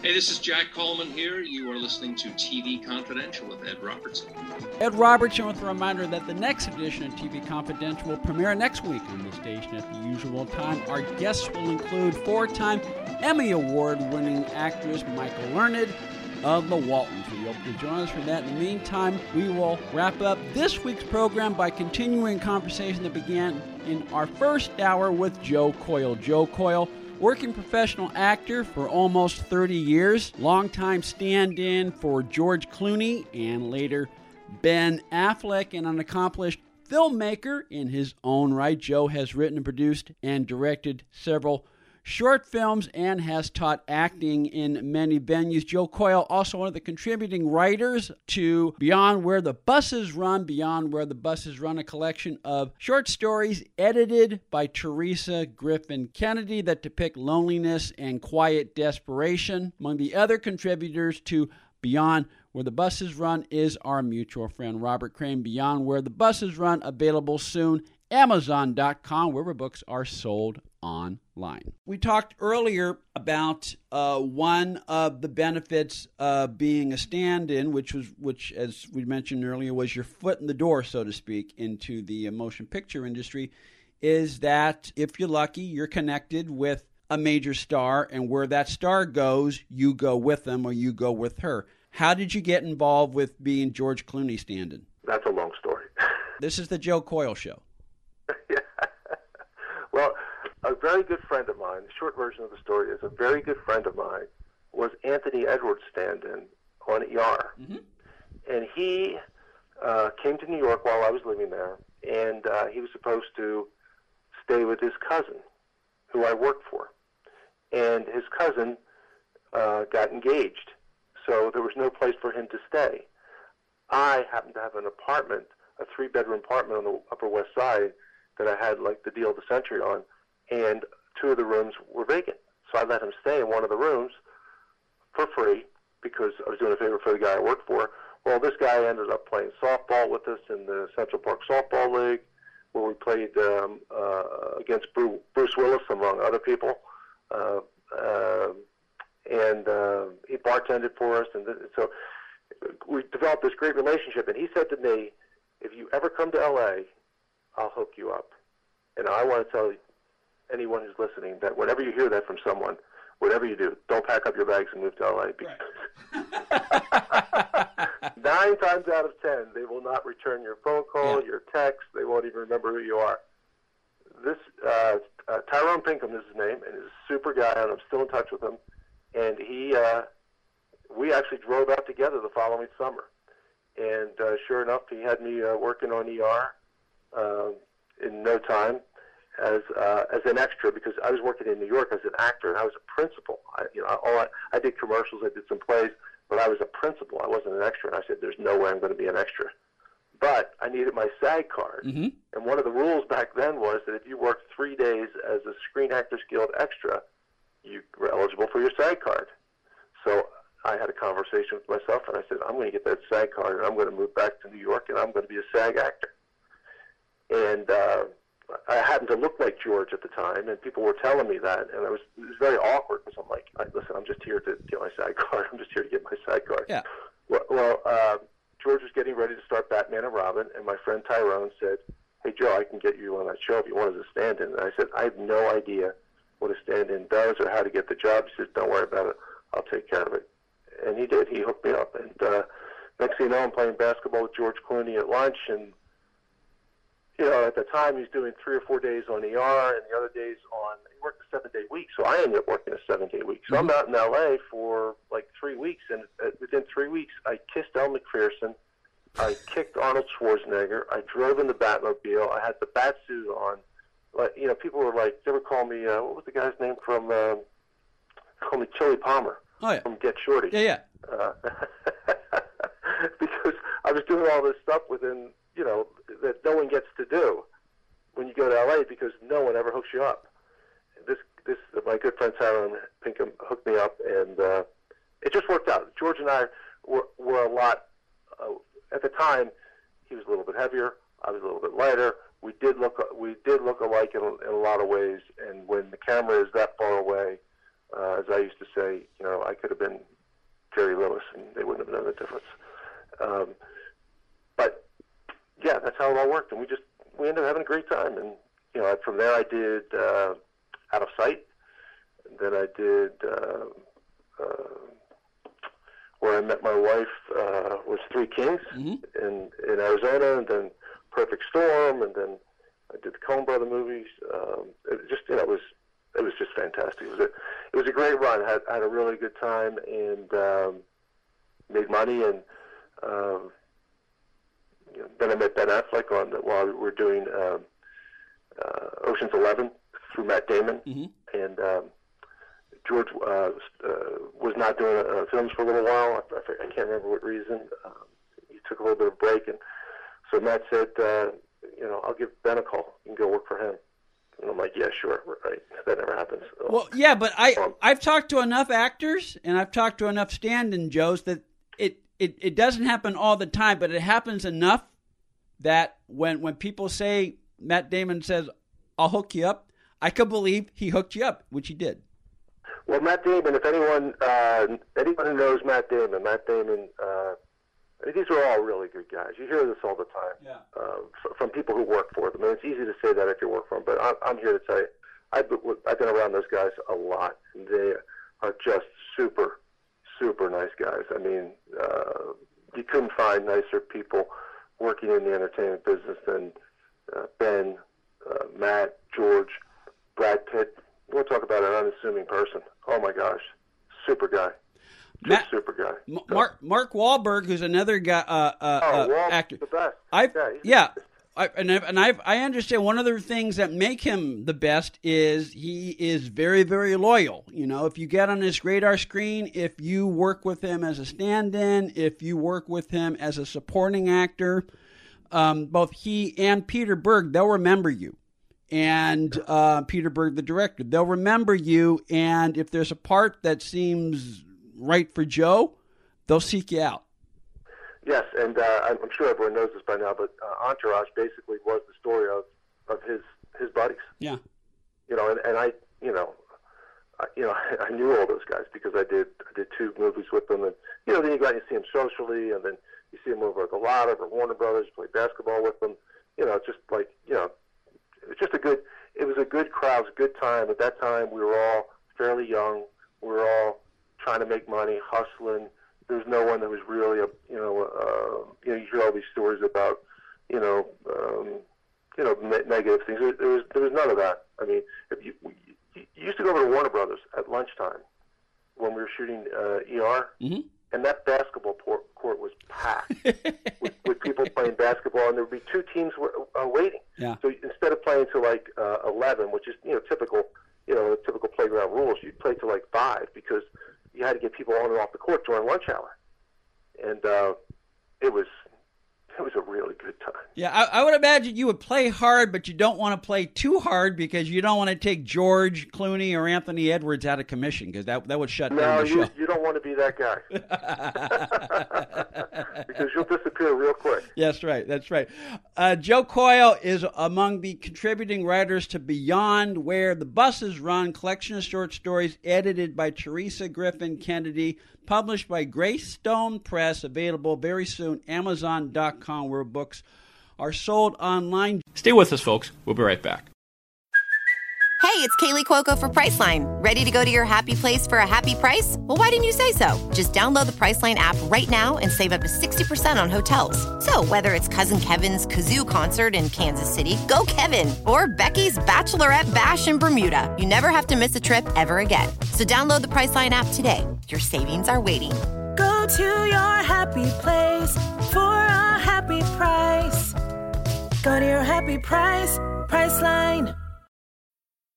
Hey, this is Jack Coleman here. You are listening to TV Confidential with Ed Robertson. Ed Robertson with a reminder that the next edition of TV Confidential will premiere next week on the station at the usual time. Our guests will include four time Emmy Award winning actress Michael Learned of The Waltons. We hope you join us for that. In the meantime, we will wrap up this week's program by continuing conversation that began in our first hour with Joe Coyle. Joe Coyle Working professional actor for almost 30 years, longtime stand in for George Clooney and later Ben Affleck, and an accomplished filmmaker in his own right. Joe has written and produced and directed several short films and has taught acting in many venues. Joe Coyle, also one of the contributing writers to Beyond Where the Buses Run, Beyond Where the Buses Run, a collection of short stories edited by Teresa Griffin Kennedy that depict loneliness and quiet desperation. Among the other contributors to Beyond where the buses run is our mutual friend Robert Crane. Beyond where the buses run, available soon. Amazon.com, wherever books are sold online. We talked earlier about uh, one of the benefits of being a stand-in, which was, which as we mentioned earlier, was your foot in the door, so to speak, into the motion picture industry. Is that if you're lucky, you're connected with a major star, and where that star goes, you go with them or you go with her. How did you get involved with being George Clooney stand-in? That's a long story. this is the Joe Coyle Show. yeah. Well, a very good friend of mine, the short version of the story is a very good friend of mine was Anthony Edwards stand-in on ER. Mm-hmm. And he uh, came to New York while I was living there, and uh, he was supposed to stay with his cousin, who I worked for. And his cousin uh, got engaged, so there was no place for him to stay. I happened to have an apartment, a three-bedroom apartment on the Upper West Side that I had like the deal of the century on and two of the rooms were vacant. So I let him stay in one of the rooms for free because I was doing a favor for the guy I worked for. Well, this guy ended up playing softball with us in the Central Park Softball League, where we played um, uh, against Bruce Willis, among other people. Uh, uh, and uh, he bartended for us, and th- so we developed this great relationship. And he said to me, "If you ever come to LA, I'll hook you up." And I want to tell anyone who's listening that whenever you hear that from someone, whatever you do, don't pack up your bags and move to LA because right. nine times out of ten they will not return your phone call, yeah. your text. They won't even remember who you are. This uh, uh, Tyrone Pinkham is his name, and he's a super guy, and I'm still in touch with him. And he, uh, we actually drove out together the following summer, and uh, sure enough, he had me uh, working on ER uh, in no time as uh, as an extra because I was working in New York as an actor and I was a principal. I, you know, all I, I did commercials, I did some plays, but I was a principal. I wasn't an extra, and I said, "There's no way I'm going to be an extra." But I needed my SAG card, mm-hmm. and one of the rules back then was that if you worked three days as a Screen Actors Guild extra, you were eligible for your SAG card. So I had a conversation with myself, and I said, "I'm going to get that SAG card, and I'm going to move back to New York, and I'm going to be a SAG actor." And uh, I happened to look like George at the time, and people were telling me that, and I was it was very awkward because I'm like, listen, I'm just here to get my sidecar. I'm just here to get my sidecar. Yeah. Well, well uh, George was getting ready to start Batman and Robin, and my friend Tyrone said, "Hey Joe, I can get you on that show if you wanted to stand in." And I said, "I have no idea what a stand-in does or how to get the job." He said, "Don't worry about it. I'll take care of it." And he did. He hooked me up, and uh, next thing you know, I'm playing basketball with George Clooney at lunch, and you know, at the time he's doing three or four days on ER and the other days on, he worked a seven day week. So I ended up working a seven day week. So mm-hmm. I'm out in LA for like three weeks. And uh, within three weeks, I kissed Elle Macpherson. I kicked Arnold Schwarzenegger. I drove in the Batmobile. I had the bat suit on. Like, you know, people were like, they would call me, uh, what was the guy's name from, uh, call me Chili Palmer. Oh, yeah. From Get Shorty. Yeah, yeah. Uh, because I was doing all this stuff within, you know, that no one gets to do when you go to LA because no one ever hooks you up. This, this, my good friend Simon Pinkham hooked me up, and uh, it just worked out. George and I were, were a lot. Uh, at the time, he was a little bit heavier. I was a little bit lighter. We did look we did look alike in, in a lot of ways. And when the camera is that far away, uh, as I used to say, you know, I could have been Jerry Lewis, and they wouldn't have known the difference. Um, yeah, that's how it all worked, and we just we ended up having a great time. And you know, from there I did uh, Out of Sight. Then I did uh, uh, where I met my wife uh, was Three Kings Mhm. in in Arizona, and then Perfect Storm, and then I did the Coen Brother movies. Um, it just you know it was it was just fantastic. It was a it was a great run. had had a really good time and um, made money and. Um, then I met Ben Affleck on the, while we were doing um, uh, Ocean's Eleven through Matt Damon, Mhm. and um, George uh, uh, was not doing uh, films for a little while. I, I, I can't remember what reason. Um, he took a little bit of a break, and so Matt said, uh, "You know, I'll give Ben a call. You can go work for him." And I'm like, "Yeah, sure, right." That never happens. So, Well, yeah, but I Um, I've talked to enough actors and I've talked to enough stand-in Joes that it, it it doesn't happen all the time, but it happens enough that when when people say Matt Damon says I'll hook you up, I could believe he hooked you up, which he did. Well, Matt Damon. If anyone uh, anyone who knows Matt Damon, Matt Damon. Uh, I mean, these are all really good guys. You hear this all the time Yeah. uh, f- from people who work for them. And it's easy to say that if you work for them, but I'm, I'm here to tell you, I've been, I've been around those guys a lot. And they are just super, super nice guys. I mean, uh, you couldn't find nicer people working in the entertainment business than uh, Ben, uh, Matt, George, Brad Pitt. We'll talk about an unassuming person. Oh my gosh, super guy, Matt- super guy. M- Mark Mark Wahlberg, who's another guy, uh, uh, Oh, uh, actor. the best. I've yeah, yeah, I, and I've, and I've I understand one of the things that make him the best is he is very very loyal. You know, if you get on his radar screen, if you work with him as a stand-in, if you work with him as a supporting actor, um, both he and Peter Berg, they'll remember you. And uh, Peter Berg, the director, they'll remember you. And if there's a part that seems right for Joe, they'll seek you out. Yes, and uh, I'm sure everyone knows this by now, but uh, Entourage basically was the story of, of his his buddies. Yeah. You know, and, and I, you know, I, you know, I knew all those guys because I did I did two movies with them, and you know, then you got to see them socially, and then you see them over at the lot over at Warner Brothers, play basketball with them. You know, just like you know, it was just a good. It was a good crowd, it was a good time. At that time, we were all fairly young. We were all trying to make money, hustling. There was no one that was really a you know uh, you know you hear all these stories about you know um, you know ne- negative things. There, there was there was none of that. I mean, if you, you used to go over to Warner Brothers at lunchtime when we were shooting uh, ER, Mhm. and that basketball por- court was packed with, with people playing basketball, and there would be two teams w- uh, waiting. Yeah. So instead of playing to like uh, eleven, which is you know typical, you know typical playground rules, you'd play to like five because you had to get people on and off the court during lunch hour, and uh, it was it was a really good time. Yeah, I, I would imagine you would play hard, but you don't want to play too hard because you don't want to take George Clooney or Anthony Edwards out of commission because that that would shut No, down the you show. you don't want to be that guy because you'll disappear real quick. That's right. That's right. Uh, Joe Coyle is among the contributing writers to Beyond Where the Buses Run, collection of short stories edited by Teresa Griffin Kennedy, published by Greystone Press, available very soon, Amazon.com, where books are sold online. Stay with us, folks. We'll be right back. Hey, it's Kaley Cuoco for Priceline. Ready to go to your happy place for a happy price? Well, why didn't you say so? Just download the Priceline app right now and save up to 60% on hotels. So, whether it's Cousin Kevin's Kazoo concert in Kansas City, go Kevin, or Becky's Bachelorette Bash in Bermuda, you never have to miss a trip ever again. So, download the Priceline app today. Your savings are waiting. Go to your happy place for a happy price. Go to your happy price, Priceline.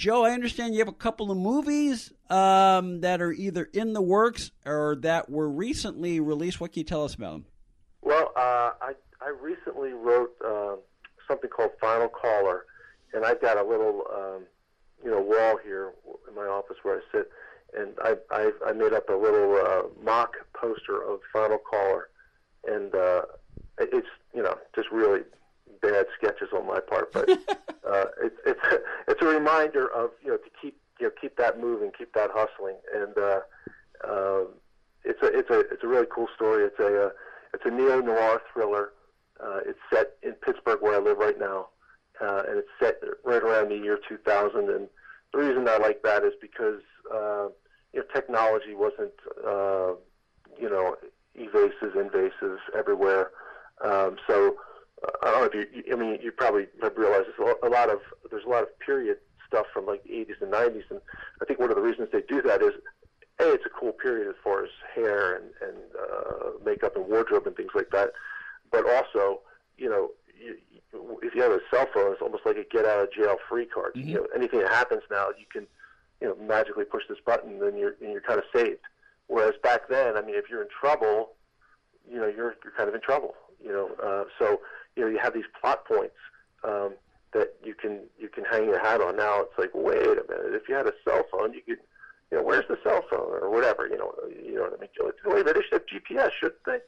Joe, I understand you have a couple of movies um, that are either in the works or that were recently released. What can you tell us about them? Well, uh, I I recently wrote uh, something called Final Caller, and I've got a little um, you know wall here in my office where I sit, and I I, I made up a little uh, mock poster of Final Caller, and uh, it's you know just really bad sketches on my part, but uh, it's it's it's a reminder of you know to keep you know keep that moving, keep that hustling, and uh, uh, it's a it's a it's a really cool story. It's a uh, it's a neo noir thriller. Uh, it's set in Pittsburgh, where I live right now, uh, and it's set right around the year 2000. And the reason I like that is because uh, you know technology wasn't uh, you know evasive, invasive everywhere. Um, so I don't know if you, I mean, you probably have realized a lot of there's a lot of period stuff from like the 80s and 90s, and I think one of the reasons they do that is, a, it's a cool period as far as hair and and uh, makeup and wardrobe and things like that, but also, you know, you, if you have a cell phone, it's almost like a get out of jail free card. Mm-hmm. You know, anything that happens now, you can, you know, magically push this button, and you're and you're kind of saved. Whereas back then, I mean, if you're in trouble, you know, you're you're kind of in trouble. You know, uh, so you know, you have these plot points um, that you can you can hang your hat on. Now it's like, wait a minute, if you had a cell phone, you could, you know, where's the cell phone or whatever, you know, you know what I mean? Wait a minute, they should have GPS, shouldn't they?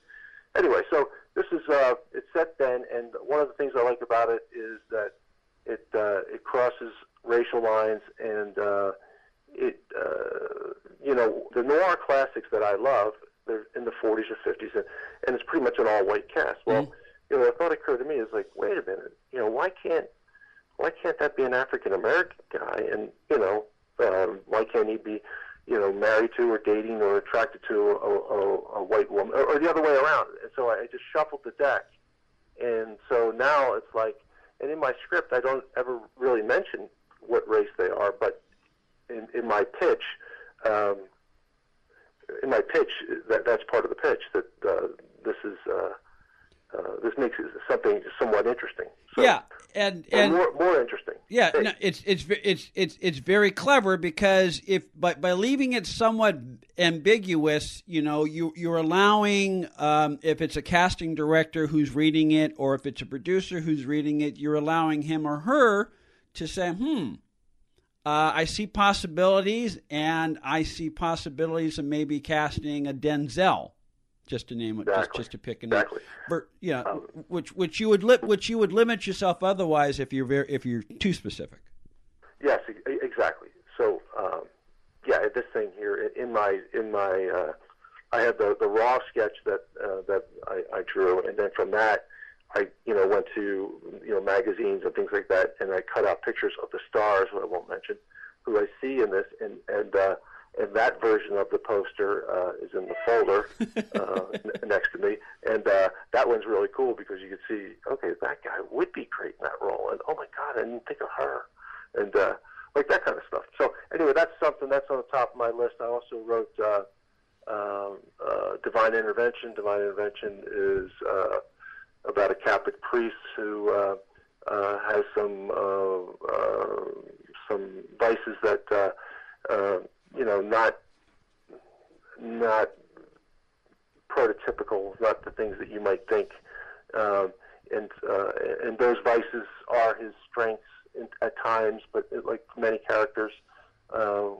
Anyway, so this is uh, it's set then, and one of the things I like about it is that it uh, it crosses racial lines and uh, it uh, you know the noir classics that I love. They're in the 40s or 50s, and, and it's pretty much an all-white cast. Well, you know, the thought occurred to me is like, wait a minute, you know, why can't why can't that be an African American guy? And you know, um, why can't he be, you know, married to or dating or attracted to a, a, a white woman, or, or the other way around? And so I just shuffled the deck, and so now it's like, and in my script, I don't ever really mention what race they are, but in, in my pitch. Um, in my pitch, that that's part of the pitch. That uh, this is uh, uh, this makes it something somewhat interesting. So, yeah, and and more more interesting. yeah, Hey, no, it's it's it's it's it's very clever because if by by leaving it somewhat ambiguous, you know, you you're allowing um, if it's a casting director who's reading it or if it's a producer who's reading it, you're allowing him or her to say, hmm. Uh, I see possibilities, and I see possibilities of maybe casting a Denzel, just to name it, just, Exactly. just to pick a name. Exactly. But, yeah, Um, which which you would li- which you would limit yourself otherwise if you're very, if you're too specific. Yes, exactly. So, um, yeah, this thing here in my in my, uh, I had the the raw sketch that uh, that I, I drew, and then from that, I you know went to you know magazines and things like that, and I cut out pictures of the stars, who I won't mention, who I see in this, and and uh, and that version of the poster uh, is in the folder uh, n- next to me, and uh, that one's really cool because you can see, okay, that guy would be great in that role, and oh my god, I didn't think of her and uh, like that kind of stuff. So anyway, that's something that's on the top of my list. I also wrote uh, um, uh, Divine Intervention. Divine Intervention is uh, about a Catholic priest who uh, uh, has some uh, uh, some vices that uh, uh, you know not not prototypical, not the things that you might think. Um, and uh, and those vices are his strengths in, at times, but it, like many characters, uh,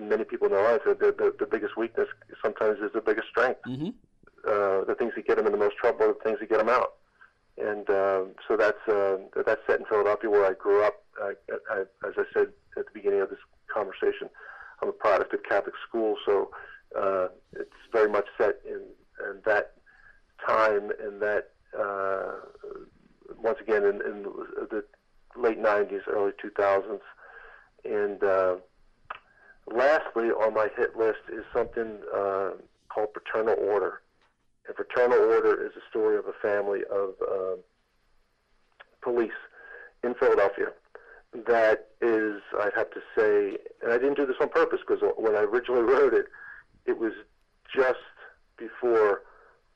many people in their lives, the, the, the biggest weakness sometimes is the biggest strength. Mm-hmm. Uh, the things that get them in the most trouble are the things that get them out. And um, so that's uh, that's set in Philadelphia, where I grew up. I, I, as I said at the beginning of this conversation, I'm a product of Catholic school, so uh, it's very much set in, in that time and that uh, once again in, in the late 90s, early 2000s, And uh, lastly, on my hit list is something uh, called Fraternal Order. And Fraternal Order is a story of a family of uh, police in Philadelphia that is, I'd have to say, and I didn't do this on purpose because when I originally wrote it, it was just before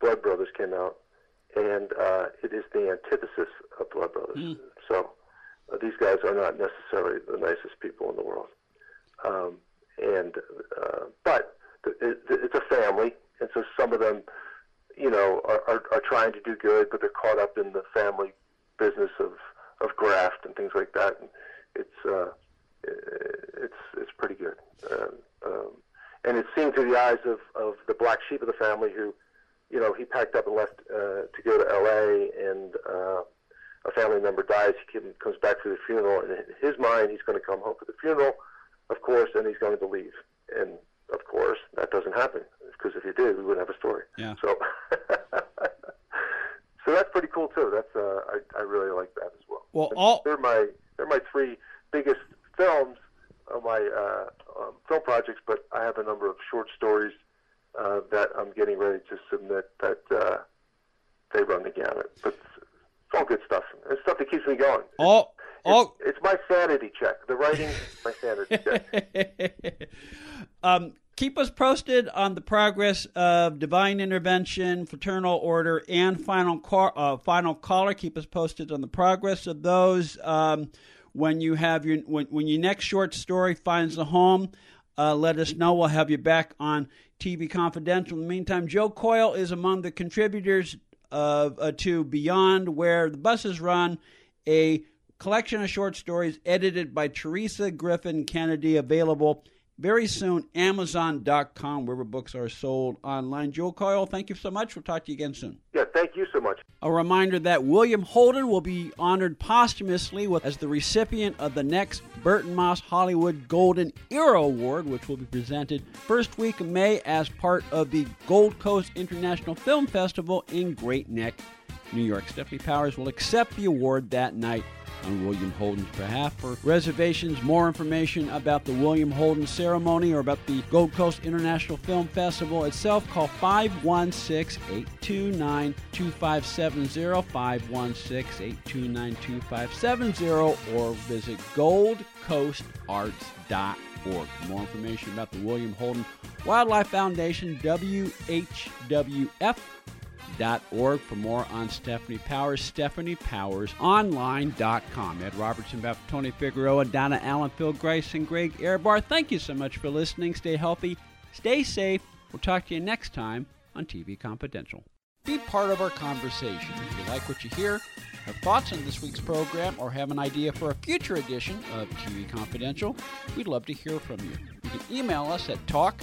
Blood Brothers came out, and uh, it is the antithesis of Blood Brothers. Mm. So uh, these guys are not necessarily the nicest people in the world, um, and uh, but it, it's a family, and so some of them, you know, are, are, are trying to do good, but they're caught up in the family business of of graft and things like that. And it's uh, it's it's pretty good. Uh, um, and it's seen through the eyes of, of the black sheep of the family who, you know, he packed up and left uh, to go to L.A. and uh, a family member dies. He comes back for the funeral, and in his mind, he's going to come home for the funeral, of course, and he's going to leave. And of course, that doesn't happen because if you did, we wouldn't have a story. Yeah. So, so that's pretty cool too. That's uh, I I really like that as well. Well, all they're my they're my three biggest films of my uh, um, film projects, but I have a number of short stories uh, that I'm getting ready to submit that uh, they run the gamut. But it's all good stuff. It's stuff that keeps me going. All, all... It's, it's my sanity check. The writing, is my sanity check. um, keep us posted on the progress of divine intervention, fraternal order, and final car, uh, final caller. Keep us posted on the progress of those. Um, when you have your when, when your next short story finds a home, uh, let us know. We'll have you back on TV Confidential. In the meantime, Joe Coyle is among the contributors of uh, to Beyond, where the buses run, a collection of short stories edited by Teresa Griffin Kennedy, available very soon, Amazon.com, wherever books are sold online. Joe Coyle, thank you so much. We'll talk to you again soon. Yeah, thank you so much. A reminder that William Holden will be honored posthumously with, as the recipient of the next Burton Moss Hollywood Golden Era Award, which will be presented first week of May as part of the Gold Coast International Film Festival in Great Neck, New York. Stefanie Powers will accept the award that night on William Holden's behalf. For reservations, more information about the William Holden ceremony or about the Gold Coast International Film Festival itself, call 516 829 2570, 516 829 2570, or visit goldcoastarts.org. More information about the William Holden Wildlife Foundation, WHWF org for more on Stefanie Powers. StephaniePowersOnline.com. Ed Robertson, Beth, Tony Figueroa, Donna Allen, Phil Grace, and Greg Ehrbar. Thank you so much for listening. Stay healthy, stay safe. We'll talk to you next time on TV Confidential. Be part of our conversation. If you like what you hear, have thoughts on this week's program, or have an idea for a future edition of TV Confidential, we'd love to hear from you. You can email us at talk